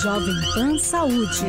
Jovem Pan Saúde.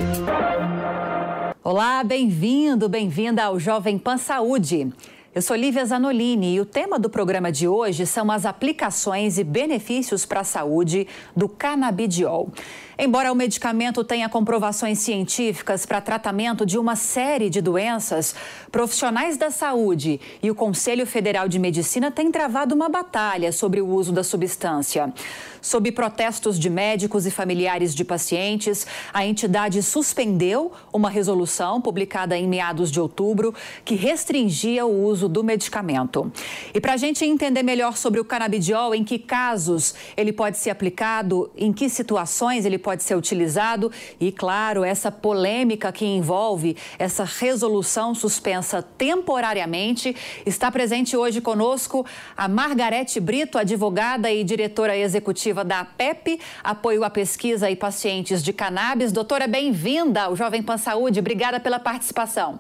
Olá, bem-vindo, bem-vinda ao Jovem Pan Saúde. Eu sou Lívia Zanolini e o tema do programa de hoje são as aplicações e benefícios para a saúde do canabidiol. Embora o medicamento tenha comprovações científicas para tratamento de uma série de doenças, profissionais da saúde e o Conselho Federal de Medicina têm travado uma batalha sobre o uso da substância. Sob protestos de médicos e familiares de pacientes, a entidade suspendeu uma resolução publicada em meados de outubro que restringia o uso do medicamento. E para a gente entender melhor sobre o canabidiol, em que casos ele pode ser aplicado, em que situações ele pode ser utilizado e, claro, essa polêmica que envolve essa resolução suspensa temporariamente. Está presente hoje conosco a Margarete Brito, advogada e diretora executiva da APEP, apoio à pesquisa e pacientes de cannabis. Doutora, bem-vinda ao Jovem Pan Saúde. Obrigada pela participação.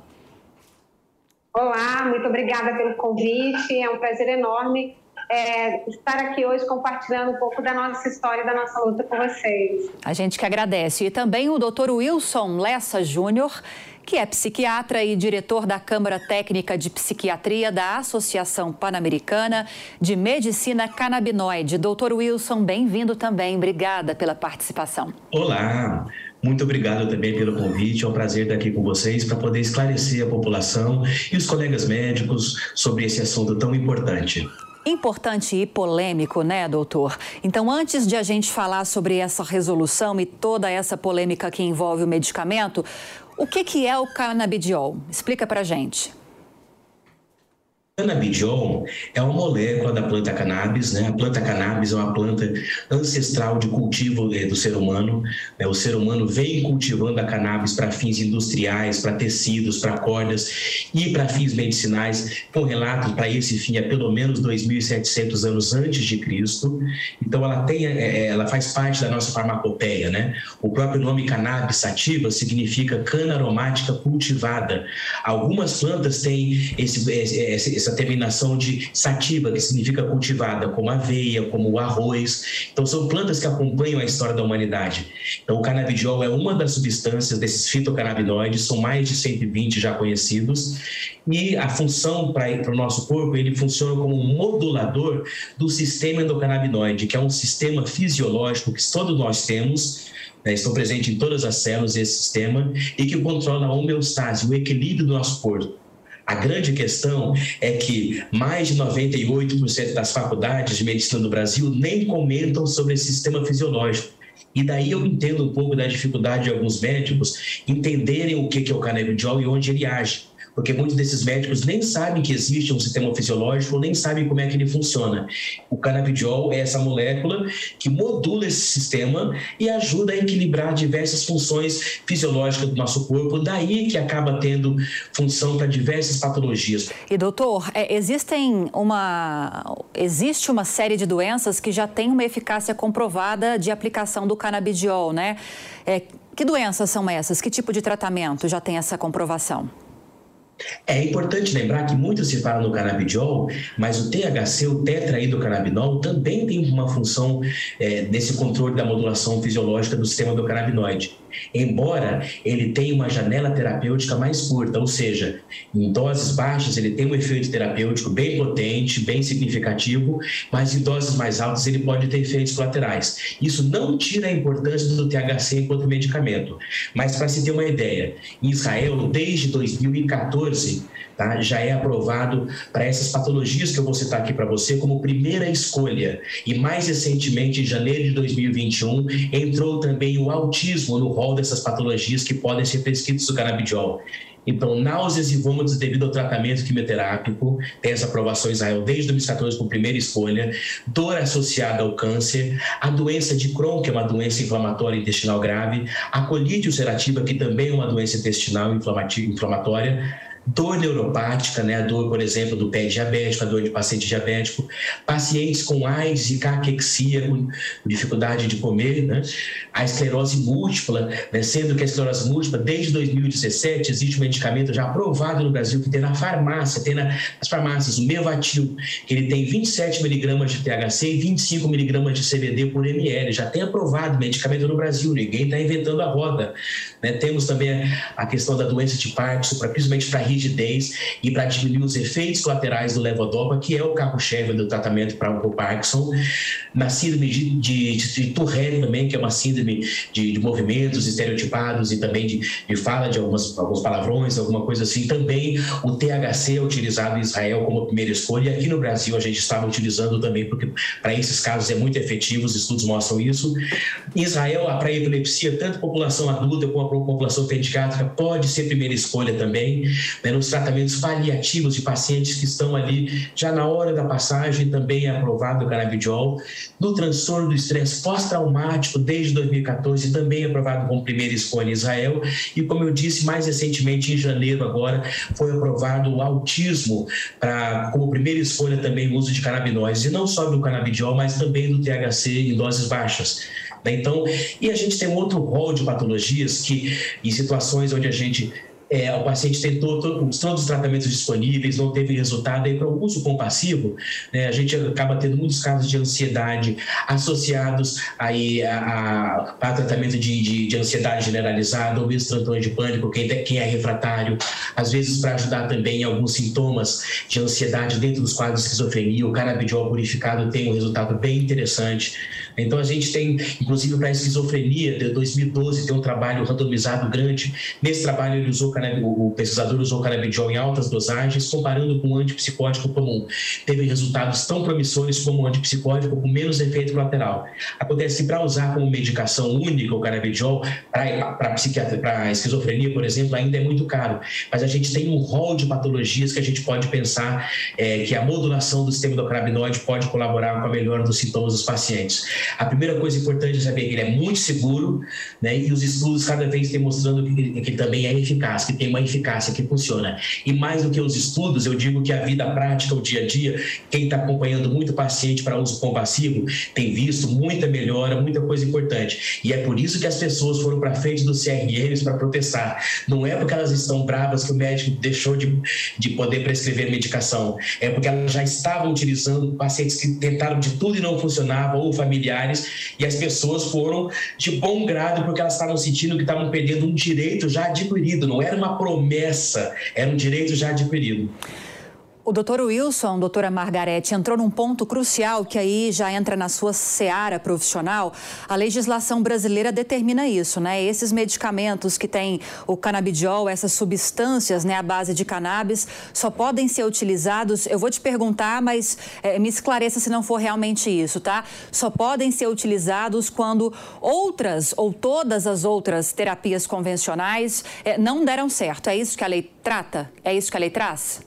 Olá, muito obrigada pelo convite. É um prazer enorme é, estar aqui hoje compartilhando um pouco da nossa história e da nossa luta com vocês. A gente que agradece. E também o doutor Wilson Lessa Júnior, que é psiquiatra e diretor da Câmara Técnica de Psiquiatria da Associação Pan-Americana de Medicina Canabinoide. Doutor Wilson, bem-vindo também. Obrigada pela participação. Olá. Muito obrigado também pelo convite. É um prazer estar aqui com vocês para poder esclarecer a população e os colegas médicos sobre esse assunto tão importante. Importante e polêmico, né, doutor? Então, antes de a gente falar sobre essa resolução e toda essa polêmica que envolve o medicamento, o que, que é o canabidiol? Explica para gente. Cannabidiol é uma molécula da planta cannabis, né? A planta cannabis é uma planta ancestral de cultivo eh, do ser humano. Né? O ser humano vem cultivando a cannabis para fins industriais, para tecidos, para cordas e para fins medicinais, com relatos para esse fim há pelo menos 2.700 anos antes de Cristo. Então, ela tem, eh, ela faz parte da nossa farmacopeia, né? O próprio nome cannabis sativa significa cana aromática cultivada. Algumas plantas têm esse, esse essa terminação de sativa, que significa cultivada, como a aveia, como o arroz. Então, são plantas que acompanham a história da humanidade. Então, o canabidiol é uma das substâncias desses fitocannabinoides, são mais de 120 já conhecidos, e a função para o nosso corpo, ele funciona como um modulador do sistema endocannabinoide, que é um sistema fisiológico que todos nós temos, né, estão presentes em todas as células desse sistema, e que controla a homeostase, o equilíbrio do nosso corpo. A grande questão é que mais de 98% das faculdades de medicina do Brasil nem comentam sobre esse sistema fisiológico. E daí eu entendo um pouco da dificuldade de alguns médicos entenderem o que é o canabidiol e onde ele age porque muitos desses médicos nem sabem que existe um sistema fisiológico, nem sabem como é que ele funciona. O canabidiol é essa molécula que modula esse sistema e ajuda a equilibrar diversas funções fisiológicas do nosso corpo, daí que acaba tendo função para diversas patologias. E doutor, é, existem uma existe uma série de doenças que já tem uma eficácia comprovada de aplicação do canabidiol, né? É, que doenças são essas? Que tipo de tratamento já tem essa comprovação? É importante lembrar que muito se fala no canabidiol, mas o THC, o tetraidrocannabinol, também tem uma função é, nesse controle da modulação fisiológica do sistema endocannabinoide embora ele tenha uma janela terapêutica mais curta, ou seja, em doses baixas ele tem um efeito terapêutico bem potente, bem significativo, mas em doses mais altas ele pode ter efeitos colaterais. Isso não tira a importância do THC enquanto medicamento, mas para se ter uma ideia, em Israel, desde 2014, tá, já é aprovado para essas patologias que eu vou citar aqui para você como primeira escolha. E mais recentemente, em janeiro de 2021, entrou também o autismo no rol dessas patologias que podem ser prescritos do canabidiol. Então, náuseas e vômitos devido ao tratamento quimioterápico, tem essa aprovação Israel desde 2014 como primeira escolha, dor associada ao câncer, a doença de Crohn, que é uma doença inflamatória intestinal grave, a colite ulcerativa, que também é uma doença intestinal inflamatória, dor neuropática, né, a dor, por exemplo, do pé diabético, a dor de paciente diabético, pacientes com AIDS e caquexia, com dificuldade de comer, né, a esclerose múltipla, né, sendo que a esclerose múltipla, desde 2017, existe um medicamento já aprovado no Brasil que tem na farmácia, tem nas farmácias, o Mevatil, que ele tem 27 miligramas de THC e 25 miligramas de CBD por ml, já tem aprovado medicamento no Brasil, ninguém está inventando a roda. Né? Temos também a questão da doença de Parkinson, principalmente para rigidez e para diminuir os efeitos colaterais do levodopa, que é o carro-chefe do tratamento para o Parkinson. Na síndrome de, de, de, Tourette também, que é uma síndrome de, de movimentos estereotipados e também de, de fala de algumas, alguns palavrões, alguma coisa assim. Também o THC é utilizado em Israel como primeira escolha. E aqui no Brasil a gente estava utilizando também, porque para esses casos é muito efetivo, os estudos mostram isso. Em Israel, para a epilepsia, tanto população adulta como a população pediátrica pode ser primeira escolha também, né, nos tratamentos paliativos de pacientes que estão ali já na hora da passagem, também é aprovado o canabidiol. No transtorno do estresse pós-traumático, desde 2014, também é aprovado como primeira escolha em Israel. E como eu disse, mais recentemente, em janeiro agora, foi aprovado o autismo para como primeira escolha também o uso de canabinoides, e não só do canabidiol, mas também do THC em doses baixas. Né? Então, e a gente tem outro rol de patologias que, em situações onde a gente é, o paciente tentou todos, todos os tratamentos disponíveis, não teve resultado, aí para o uso compassivo, né, a gente acaba tendo muitos casos de ansiedade associados aí a, a, a tratamento de, de, de, ansiedade generalizada, ou mesmo transtorno de pânico, quem, quem é refratário, às vezes para ajudar também alguns sintomas de ansiedade dentro dos quadros de esquizofrenia, o canabidiol purificado tem um resultado bem interessante. Então a gente tem, inclusive para esquizofrenia, de 2012, tem um trabalho randomizado grande. Nesse trabalho ele usou o pesquisador usou canabidiol em altas dosagens, comparando com o antipsicótico comum. Teve resultados tão promissores como o antipsicótico, com menos efeito colateral. Acontece que para usar como medicação única o canabidiol, para esquizofrenia, por exemplo, ainda é muito caro. Mas a gente tem um rol de patologias que a gente pode pensar é, que a modulação do sistema endocannabinoide pode colaborar com a melhora dos sintomas dos pacientes. A primeira coisa importante é saber que ele é muito seguro, né, e os estudos cada vez têm mostrando que, que ele também é eficaz que tem uma eficácia que funciona. E mais do que os estudos, eu digo que a vida prática, o dia a dia, quem está acompanhando muito paciente para uso compassivo, tem visto muita melhora, muita coisa importante. E é por isso que as pessoas foram para frente dos CRMs para protestar. Não é porque elas estão bravas que o médico deixou de, de poder prescrever medicação, é porque elas já estavam utilizando pacientes que tentaram de tudo e não funcionava, ou familiares, e as pessoas foram de bom grado porque elas estavam sentindo que estavam perdendo um direito já adquirido, não era uma promessa, era um direito já adquirido. O doutor Wilson, doutora Margarete, entrou num ponto crucial que aí já entra na sua seara profissional. A legislação brasileira determina isso, né? Esses medicamentos que têm o canabidiol, essas substâncias, né, à base de cannabis, só podem ser utilizados. Eu vou te perguntar, mas é, me esclareça se não for realmente isso, tá? Só podem ser utilizados quando outras ou todas as outras terapias convencionais é, não deram certo. É isso que a lei trata? É isso que a lei traz?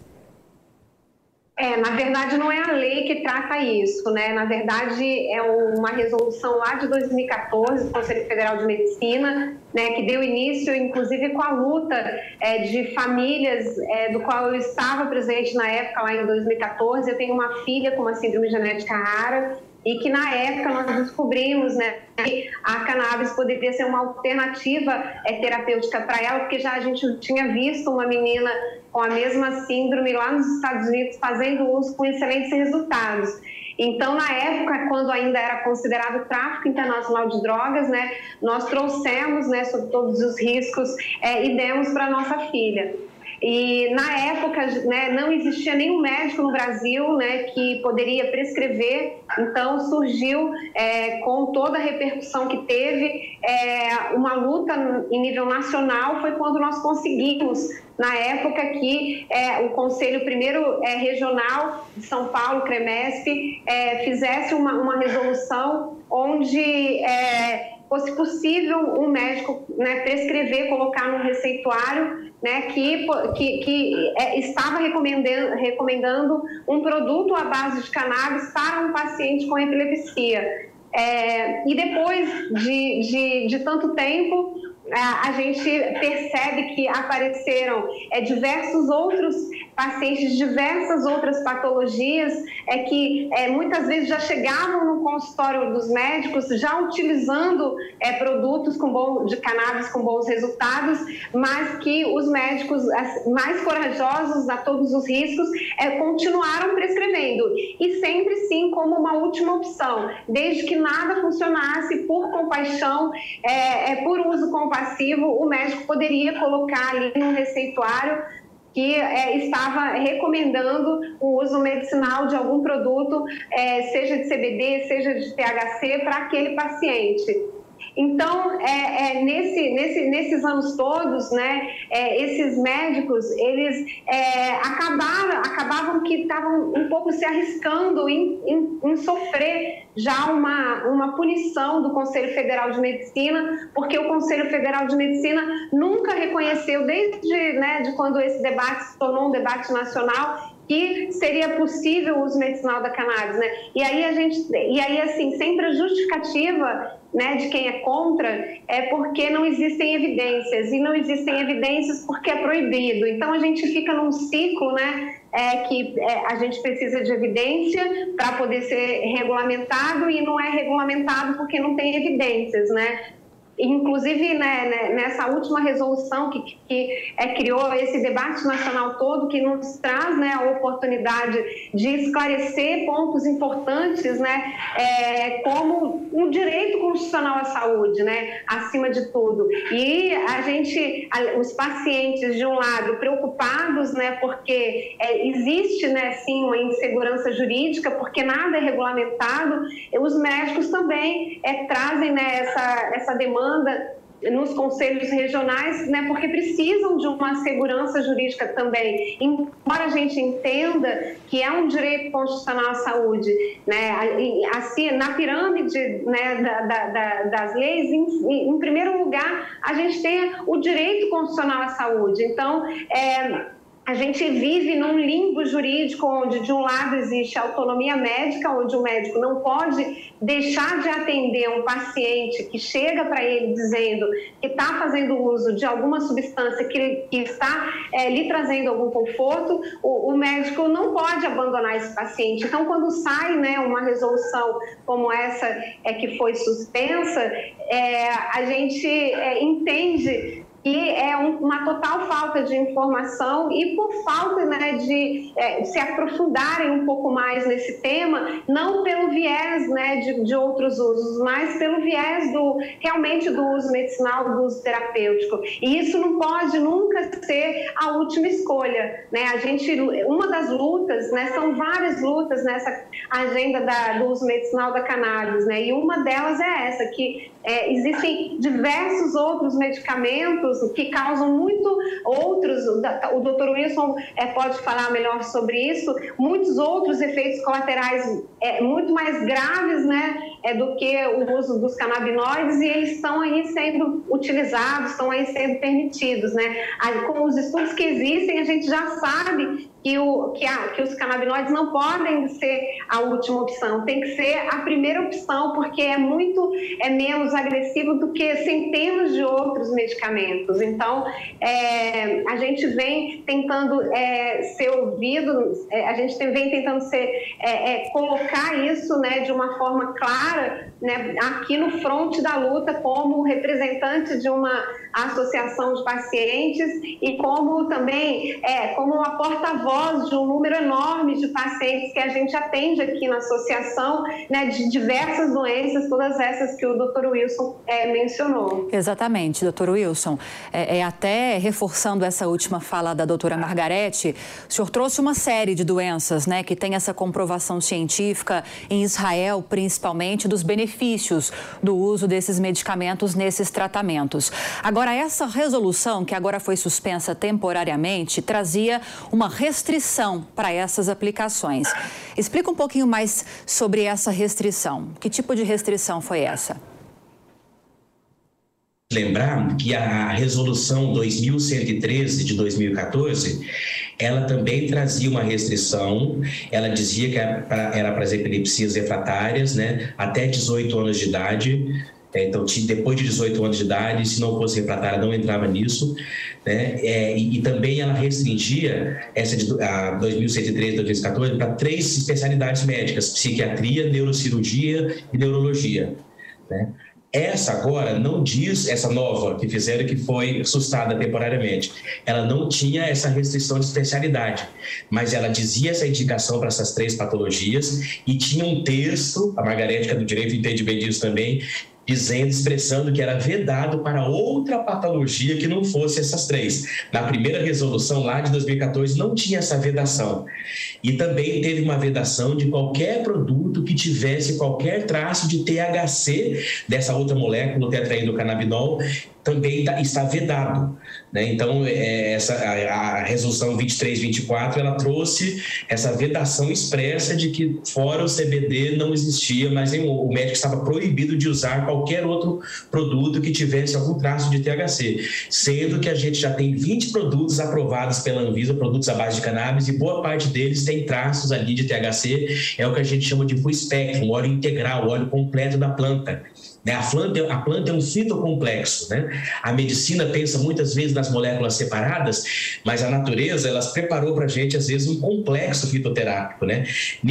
É, na verdade não é a lei que trata isso, né? Na verdade é uma resolução lá de 2014 do Conselho Federal de Medicina, né, que deu início, inclusive, com a luta é, de famílias é, do qual eu estava presente na época lá em 2014. Eu tenho uma filha com uma síndrome genética rara e que na época nós descobrimos né, que a cannabis poderia ser uma alternativa é, terapêutica para ela, porque já a gente tinha visto uma menina com a mesma síndrome lá nos Estados Unidos fazendo uso com excelentes resultados. Então, na época, quando ainda era considerado tráfico internacional de drogas, né, nós trouxemos né, sobre todos os riscos é, e demos para nossa filha. E na época né, não existia nenhum médico no Brasil né, que poderia prescrever, então surgiu é, com toda a repercussão que teve é, uma luta em nível nacional. Foi quando nós conseguimos, na época, que é, o Conselho Primeiro é, Regional de São Paulo, CREMESP, é, fizesse uma, uma resolução onde é, fosse possível um médico né, prescrever, colocar no receituário né, que, que, que é, estava recomendando, recomendando um produto à base de cannabis para um paciente com epilepsia. É, e depois de, de, de tanto tempo, a gente percebe que apareceram é, diversos outros pacientes diversas outras patologias é que é, muitas vezes já chegavam no consultório dos médicos já utilizando é, produtos com bom, de cannabis com bons resultados, mas que os médicos mais corajosos a todos os riscos é, continuaram prescrevendo. E sempre sim como uma última opção, desde que nada funcionasse por compaixão, é, é por uso compassivo, o médico poderia colocar ali no receituário que é, estava recomendando o uso medicinal de algum produto, é, seja de CBD, seja de THC, para aquele paciente. Então, é, é, nesse, nesse, nesses anos todos, né, é, esses médicos, eles é, acabaram, acabavam que estavam um pouco se arriscando em, em, em, sofrer já uma, uma punição do Conselho Federal de Medicina, porque o Conselho Federal de Medicina nunca reconheceu, desde né, de quando esse debate se tornou um debate nacional, que seria possível o uso medicinal da cannabis, né? E aí a gente, e aí assim, sempre a justificativa, né, de quem é contra é porque não existem evidências e não existem evidências porque é proibido. Então a gente fica num ciclo, né, é que é, a gente precisa de evidência para poder ser regulamentado e não é regulamentado porque não tem evidências, né? Inclusive, né, né, nessa última resolução que, que é, criou esse debate nacional todo, que nos traz né, a oportunidade de esclarecer pontos importantes, né, é, como um direito constitucional à saúde, né, acima de tudo. E a gente, os pacientes, de um lado, preocupados, né, porque é, existe, né, sim, uma insegurança jurídica, porque nada é regulamentado, os médicos também é, trazem né, essa, essa demanda demanda nos conselhos regionais, né, porque precisam de uma segurança jurídica também. Embora a gente entenda que é um direito constitucional à saúde, né, assim, na pirâmide né, da, da, das leis, em, em, primeiro lugar, a gente tem o direito constitucional à saúde. Então, é, a gente vive num limbo jurídico onde, de um lado, existe a autonomia médica, onde o médico não pode deixar de atender um paciente que chega para ele dizendo que está fazendo uso de alguma substância que, que está é, lhe trazendo algum conforto, o, o, médico não pode abandonar esse paciente. Então, quando sai né, uma resolução como essa é, que foi suspensa, é, a gente é, entende que é um, uma total falta de informação e por falta né, de é, se aprofundarem um pouco mais nesse tema, não pelo viés né, de, de, outros usos, mas pelo viés do realmente do uso medicinal, do uso terapêutico. E isso não pode nunca ser a última escolha. Né? A gente, uma das lutas, né, são várias lutas nessa agenda da, do uso medicinal da cannabis, né? e uma delas é essa, que é, existem diversos outros medicamentos que causam muito outros, o doutor Wilson é, pode falar melhor sobre isso, muitos outros efeitos colaterais é, muito mais graves né, é, do que o uso dos canabinoides e eles estão aí sendo utilizados, estão aí sendo permitidos. Né? Com os estudos que existem, a gente já sabe que, o, que, a, que os canabinoides não podem ser a última opção, tem que ser a primeira opção, porque é muito é menos agressivo do que centenas de outros medicamentos. Então, é, a gente vem tentando é, ser ouvido, é, a gente vem tentando ser, é, é, colocar isso né, de uma forma clara né, aqui no fronte da luta como representante de uma associação de pacientes e como também é, como uma porta-voz de um número enorme de pacientes que a gente atende aqui na associação, né, de diversas doenças, todas essas que o Dr. Wilson é, mencionou. Exatamente, Dr. Wilson. É, é, até reforçando essa última fala da doutora Margarete, o senhor trouxe uma série de doenças, né, que tem essa comprovação científica em Israel, principalmente, dos benefícios do uso desses medicamentos nesses tratamentos. Agora, essa resolução, que agora foi suspensa temporariamente, trazia uma restrição para essas aplicações. Explica um pouquinho mais sobre essa restrição. Que tipo de restrição foi essa? Lembrar que a resolução 2113 de 2014 ela também trazia uma restrição, ela dizia que era para as epilepsias refratárias, né, até 18 anos de idade, então, depois de 18 anos de idade, se não fosse refratária, não entrava nisso. Né? É, e, e, também ela restringia essa de a 2103, 2014 para três especialidades médicas: psiquiatria, neurocirurgia e neurologia. Né? Essa agora não diz, essa nova que fizeram, que foi sustada temporariamente, ela não tinha essa restrição de especialidade, mas ela dizia essa indicação para essas três patologias e tinha um texto, a Margarética do Direito entende bem disso também, dizendo, expressando que era vedado para outra patologia que não fosse essas três. Na primeira resolução lá de 2014 não tinha essa vedação. E também teve uma vedação de qualquer produto que tivesse qualquer traço de THC dessa outra molécula, o tetraidrocannabinol, também tá, está vedado. Né? Então, é, essa, a, resolução 2324 ela trouxe essa vedação expressa de que fora o CBD não existia nenhum. O médico estava proibido de usar qualquer outro produto que tivesse algum traço de THC, sendo que a gente já tem 20 produtos aprovados pela Anvisa, produtos à base de cannabis, e boa parte deles tem traços ali de THC, é o que a gente chama de full spectrum, óleo integral, óleo completo da planta. Né? A, planta, a planta é um fitocomplexo. Né? A medicina pensa muitas vezes nas moléculas separadas, mas a natureza ela preparou para a gente, às vezes, um complexo fitoterápico. Né?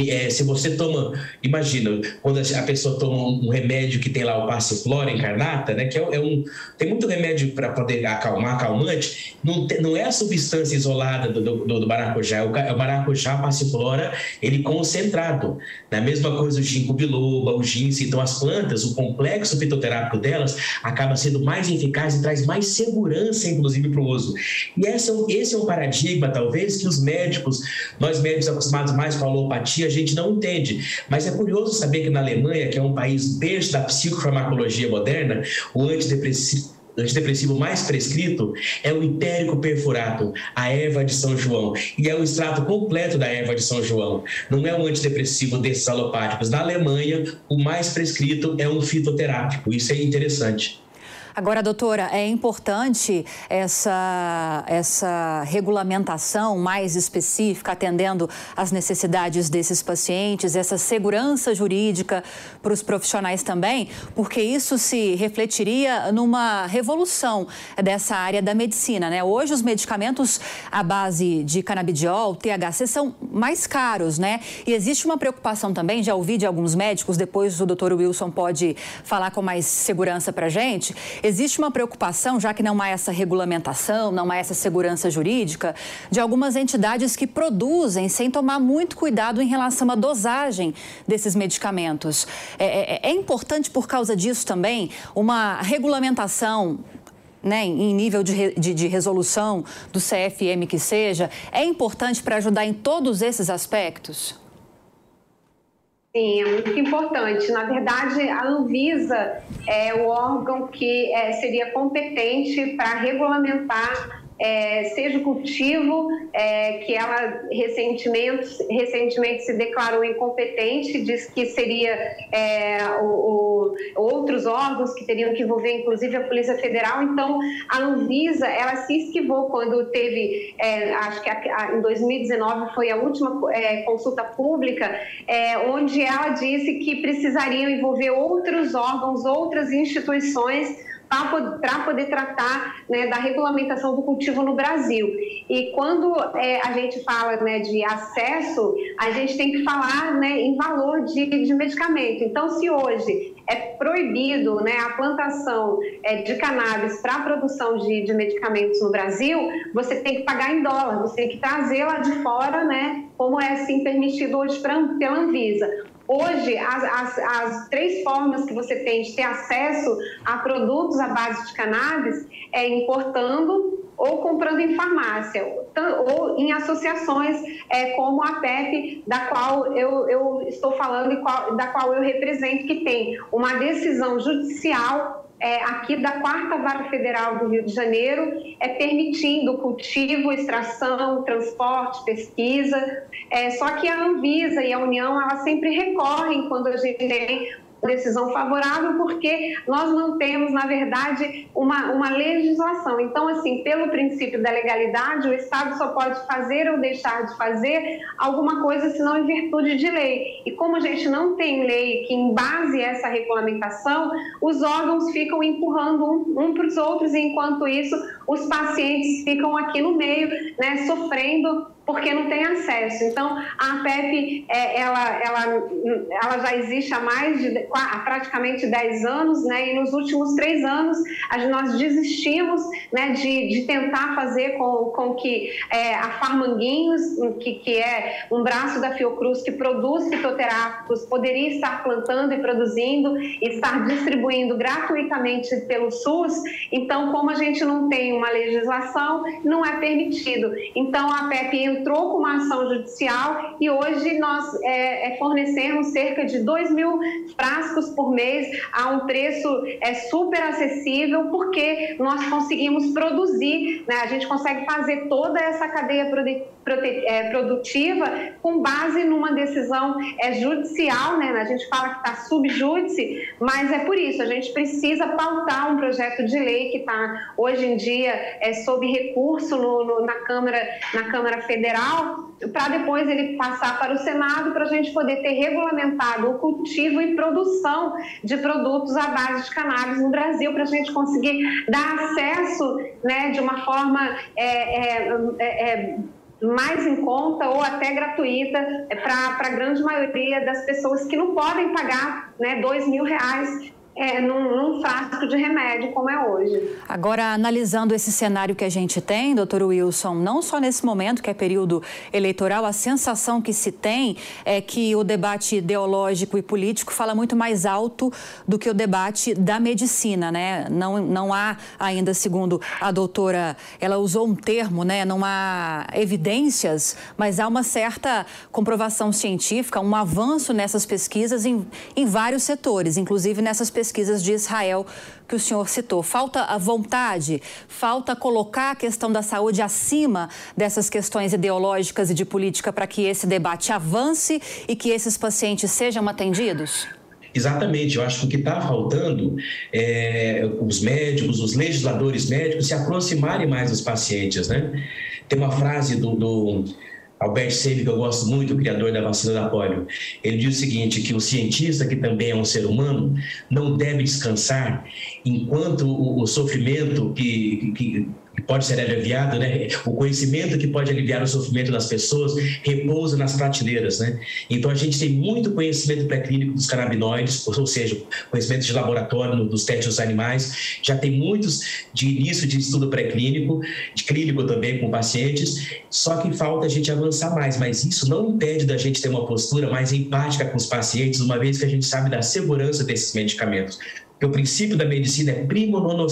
É, se você toma, imagina, quando a pessoa toma um remédio que tem lá o passiflora incarnata, né? que é, é um. Tem muito remédio para poder acalmar, acalmante, não, não é a substância isolada do, do, do maracujá, é o, é o maracujá passiflora, ele concentrado. Na mesma coisa o ginkgo biloba, o ginseng, então as plantas, o complexo fitoterápico delas acaba sendo mais eficaz e traz mais segurança, inclusive, para o uso. E esse é, um, esse é um paradigma, talvez, que os médicos, nós médicos acostumados mais com a alopatia, a gente não entende. Mas é curioso saber que na Alemanha, que é um país berço da psicofarmacologia moderna, o antidepressivo antidepressivo mais prescrito é o itérico perfurato, a erva de São João. E é o extrato completo da erva de São João. Não é um antidepressivo desses alopáticos. Na Alemanha, o mais prescrito é um fitoterápico. Isso é interessante. Agora, doutora, é importante essa, essa regulamentação mais específica, atendendo às necessidades desses pacientes, essa segurança jurídica para os profissionais também, porque isso se refletiria numa revolução dessa área da medicina. Né? Hoje, os medicamentos à base de canabidiol, THC, são mais caros, né? E existe uma preocupação também, já ouvi de alguns médicos, depois o doutor Wilson pode falar com mais segurança para a gente Existe uma preocupação, já que não há essa regulamentação, não há essa segurança jurídica, de algumas entidades que produzem sem tomar muito cuidado em relação à dosagem desses medicamentos. É, é, é importante, por causa disso também, uma regulamentação né, em nível de, de, de, resolução do CFM que seja, é importante para ajudar em todos esses aspectos? Sim, é muito importante. Na verdade, a Anvisa é o órgão que é, seria competente para regulamentar é, seja o cultivo, é, que ela recentemente, recentemente se declarou incompetente, disse que seria é, o, o, outros órgãos que teriam que envolver, inclusive a Polícia Federal. Então, a Anvisa, ela se esquivou quando teve, é, acho que a, a, em 2019 foi a última é, consulta pública, é, onde ela disse que precisariam envolver outros órgãos, outras instituições para poder tratar né, da regulamentação do cultivo no Brasil. E quando é, a gente fala né, de acesso, a gente tem que falar né, em valor de, de medicamento. Então, se hoje é proibido né, a plantação é, de cannabis para a produção de, de, medicamentos no Brasil, você tem que pagar em dólar, você tem que trazer lá de fora, né, como é assim permitido hoje pra, pela Anvisa. Hoje, as, as, as, três formas que você tem de ter acesso a produtos à base de cannabis é importando ou comprando em farmácia, ou em associações é, como a PEP, da qual eu, eu estou falando e qual, da qual eu represento, que tem uma decisão judicial é, aqui da quarta vara federal do Rio de Janeiro, é permitindo cultivo, extração, transporte, pesquisa. É, só que a Anvisa e a União, elas sempre recorrem quando a gente tem decisão favorável porque nós não temos, na verdade, uma, uma legislação. Então, assim, pelo princípio da legalidade, o Estado só pode fazer ou deixar de fazer alguma coisa se não em virtude de lei. E como a gente não tem lei que embase essa regulamentação, os órgãos ficam empurrando um, um para os outros e, enquanto isso, os pacientes ficam aqui no meio, né, sofrendo porque não tem acesso. Então, a APEP, é, ela, ela, ela já existe há mais de há praticamente 10 anos, né? E nos últimos três anos, nós desistimos né, de, de tentar fazer com, com que é, a Farmanguinhos, que, que é um braço da Fiocruz que produz fitoterápicos, poderia estar plantando e produzindo, e estar distribuindo gratuitamente pelo SUS. Então, como a gente não tem uma legislação, não é permitido. Então, a APEP entrou com uma ação judicial e hoje nós é, é, fornecemos cerca de 2 mil frascos por mês a um preço é, super acessível, porque nós conseguimos produzir, né? a gente consegue fazer toda essa cadeia é, produtiva com base numa decisão é, judicial, né? a gente fala que está subjúdice, mas é por isso, a gente precisa pautar um projeto de lei que está hoje em dia é, sob recurso no, no, na, Câmara, na Câmara Federal Federal, para depois ele passar para o Senado, para a gente poder ter regulamentado o cultivo e produção de produtos à base de cannabis no Brasil, para a gente conseguir dar acesso né, de uma forma. É, é, é, é mais em conta ou até gratuita é, para a grande maioria das pessoas que não podem pagar né, dois mil reais é, num, num, de remédio como é hoje. Agora, analisando esse cenário que a gente tem, doutor Wilson, não só nesse momento que é período eleitoral, a sensação que se tem é que o debate ideológico e político fala muito mais alto do que o debate da medicina, né? Não, não há ainda, segundo a doutora, ela usou um termo, né? Não há evidências, mas há uma certa comprovação científica, um avanço nessas pesquisas em, em vários setores, inclusive nessas pesquisas pesquisas de Israel que o senhor citou. Falta a vontade, falta colocar a questão da saúde acima dessas questões ideológicas e de política para que esse debate avance e que esses pacientes sejam atendidos? Exatamente, eu acho que o que está faltando é os médicos, os legisladores médicos se aproximarem mais dos pacientes, né? Tem uma frase do, do Albert Sabin, que eu gosto muito, o criador da vacina da polio, ele diz o seguinte, que o cientista, que também é um ser humano, não deve descansar enquanto o, o sofrimento que, que pode ser aliviado, né? O conhecimento que pode aliviar o sofrimento das pessoas repousa nas prateleiras, né? Então a gente tem muito conhecimento pré-clínico dos canabinoides, ou seja, conhecimento de laboratório dos testes dos animais, já tem muitos de início de estudo pré-clínico, de clínico também com pacientes, só que falta a gente avançar mais, mas isso não impede da gente ter uma postura mais empática com os pacientes, uma vez que a gente sabe da segurança desses medicamentos. Porque o princípio da medicina é primo non ou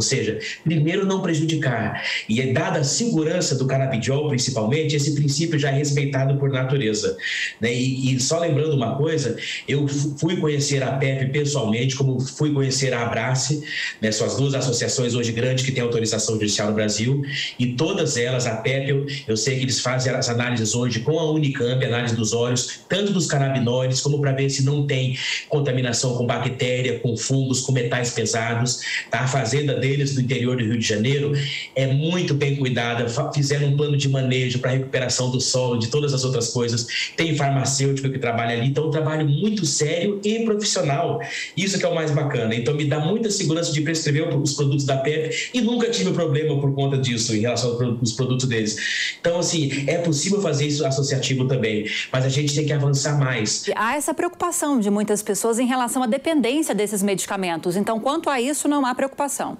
seja, primeiro não prejudicar. E é dada a segurança do canabidiol, principalmente, esse princípio já é respeitado por natureza. Né? E, e, só lembrando uma coisa, eu fui conhecer a PEP pessoalmente, como fui conhecer a Abrace, né? são as duas associações hoje grandes que têm autorização judicial no Brasil, e todas elas, a PEP, eu, eu sei que eles fazem as análises hoje com a Unicamp, análise dos olhos, tanto dos canabinoides, como para ver se não tem contaminação com bactéria, com fungo, fungos com metais pesados. Tá? A fazenda deles do interior do Rio de Janeiro é muito bem cuidada, fizeram um plano de manejo para recuperação do solo, de todas as outras coisas. Tem farmacêutico que trabalha ali, então é um trabalho muito sério e profissional. Isso que é o mais bacana. Então me dá muita segurança de prescrever os produtos da PEP e nunca tive problema por conta disso em relação aos produtos deles. Então, assim, é possível fazer isso associativo também, mas a gente tem que avançar mais. Há essa preocupação de muitas pessoas em relação à dependência desses medicamentos medicamentos. Então, quanto a isso, não há preocupação.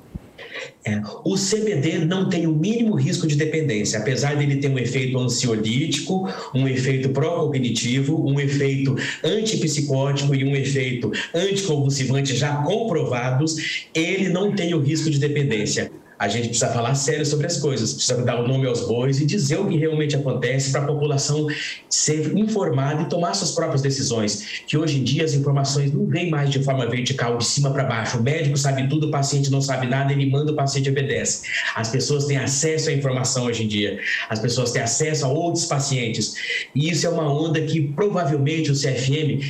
É, o CBD não tem o mínimo risco de dependência, apesar dele ter um efeito ansiolítico, um efeito pró-cognitivo, um efeito antipsicótico e um efeito anticonvulsivante já comprovados, ele não tem o risco de dependência a gente precisa falar sério sobre as coisas, precisa dar o nome aos bois e dizer o que realmente acontece para a população ser informada e tomar suas próprias decisões. Que hoje em dia as informações não vêm mais de forma vertical, de cima para baixo. O médico sabe tudo, o paciente não sabe nada, ele manda, o paciente obedece. As pessoas têm acesso à informação hoje em dia, as pessoas têm acesso a outros pacientes. E isso é uma onda que provavelmente o CFM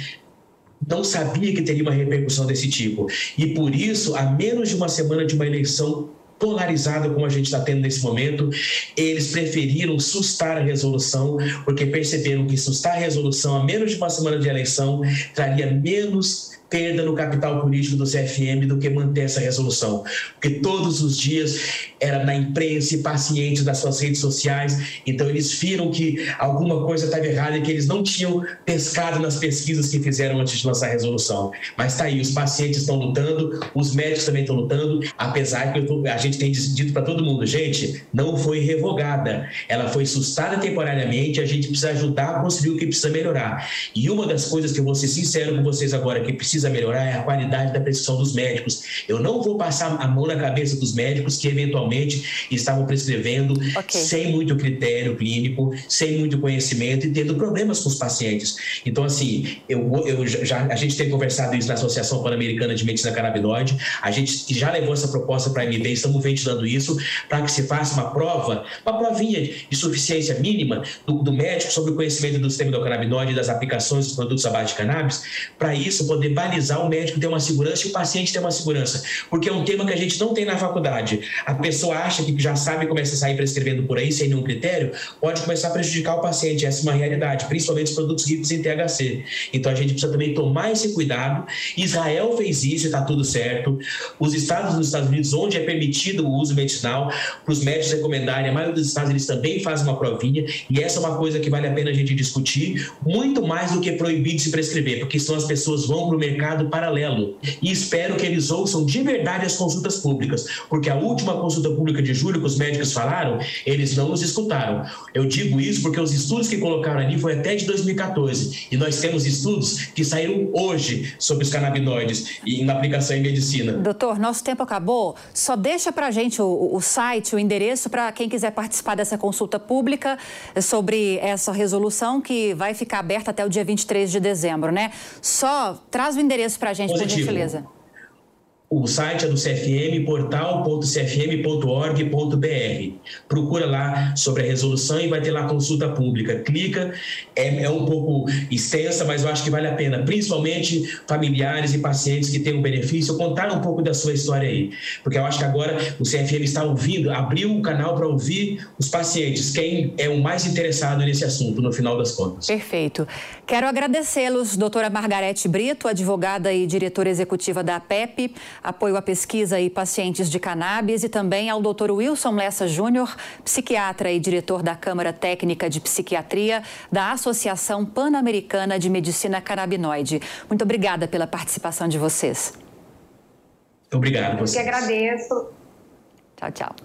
não sabia que teria uma repercussão desse tipo. E por isso, a menos de uma semana de uma eleição polarizada como a gente está tendo nesse momento, eles preferiram sustar a resolução, porque perceberam que sustar a resolução a menos de uma semana de eleição traria menos perda no capital político do CFM do que manter essa resolução. Porque todos os dias era na imprensa e pacientes das suas redes sociais, então eles viram que alguma coisa estava errada e que eles não tinham pescado nas pesquisas que fizeram antes de lançar a resolução. Mas está aí, os pacientes estão lutando, os médicos também estão lutando, apesar que tô, a gente tem dito para todo mundo, gente, não foi revogada, ela foi sustada temporariamente, a gente precisa ajudar a construir o que precisa melhorar. E uma das coisas que eu vou ser sincero com vocês agora, que precisa precisa melhorar é a qualidade da prescrição dos médicos. Eu não vou passar a mão na cabeça dos médicos que eventualmente estavam prescrevendo okay. sem muito critério clínico, sem muito conhecimento e tendo problemas com os pacientes. Então, assim, eu, eu já, a gente tem conversado isso na Associação Pan-Americana de Medicina Canabinoide, a gente já levou essa proposta para a MB, estamos ventilando isso para que se faça uma prova, uma provinha de suficiência mínima do, do médico sobre o conhecimento do sistema endocannabinoide e das aplicações dos produtos à base de cannabis, para isso poder analisar, o médico ter uma segurança e o paciente ter uma segurança. Porque é um tema que a gente não tem na faculdade. A pessoa acha que já sabe e começa a sair prescrevendo por aí sem nenhum critério, pode começar a prejudicar o paciente. Essa é uma realidade, principalmente os produtos ricos em THC. Então a gente precisa também tomar esse cuidado. Israel fez isso está tudo certo. Os estados dos Estados Unidos, onde é permitido o uso medicinal, para os médicos recomendarem, a maioria dos estados eles também fazem uma provinha. E essa é uma coisa que vale a pena a gente discutir, muito mais do que proibir de se prescrever, porque senão as pessoas vão para o mercado mercado paralelo. E espero que eles ouçam de verdade as consultas públicas, porque a última consulta pública de julho que os médicos falaram, eles não nos escutaram. Eu digo isso porque os estudos que colocaram ali foi até de 2014 e nós temos estudos que saíram hoje sobre os canabinoides e na aplicação em medicina. Doutor, nosso tempo acabou. Só deixa para gente o, o site, o endereço para quem quiser participar dessa consulta pública sobre essa resolução que vai ficar aberta até o dia 23 de dezembro, né? Só traz o endereço para a gente, Positivo. por gentileza. O site é do CFM, portal.cfm.org.br. Procura lá sobre a resolução e vai ter lá consulta pública. Clica, é, é, um pouco extensa, mas eu acho que vale a pena, principalmente familiares e pacientes que têm um benefício, contar um pouco da sua história aí. Porque eu acho que agora o CFM está ouvindo, abriu o canal para ouvir os pacientes, quem é o mais interessado nesse assunto, no final das contas. Perfeito. Quero agradecê-los, doutora Margarete Brito, advogada e diretora executiva da APEP apoio à pesquisa e pacientes de cannabis, e também ao Dr. Wilson Lessa Júnior, psiquiatra e diretor da Câmara Técnica de Psiquiatria da Associação Pan-Americana de Medicina Canabinoide. Muito obrigada pela participação de vocês. Obrigado. Eu que agradeço. Tchau, tchau.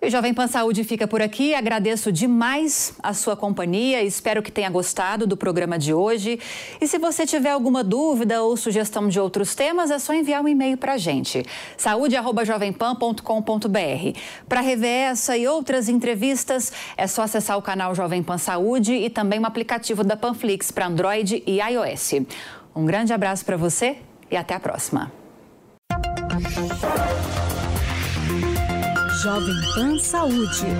E o Jovem Pan Saúde fica por aqui. Agradeço demais a sua companhia. Espero que tenha gostado do programa de hoje. E se você tiver alguma dúvida ou sugestão de outros temas, é só enviar um e-mail para a gente. saúde.jovempan.com.br. Para rever essa e outras entrevistas, é só acessar o canal Jovem Pan Saúde e também o aplicativo da Panflix para Android e iOS. Um grande abraço para você e até a próxima. Jovem Pan Saúde.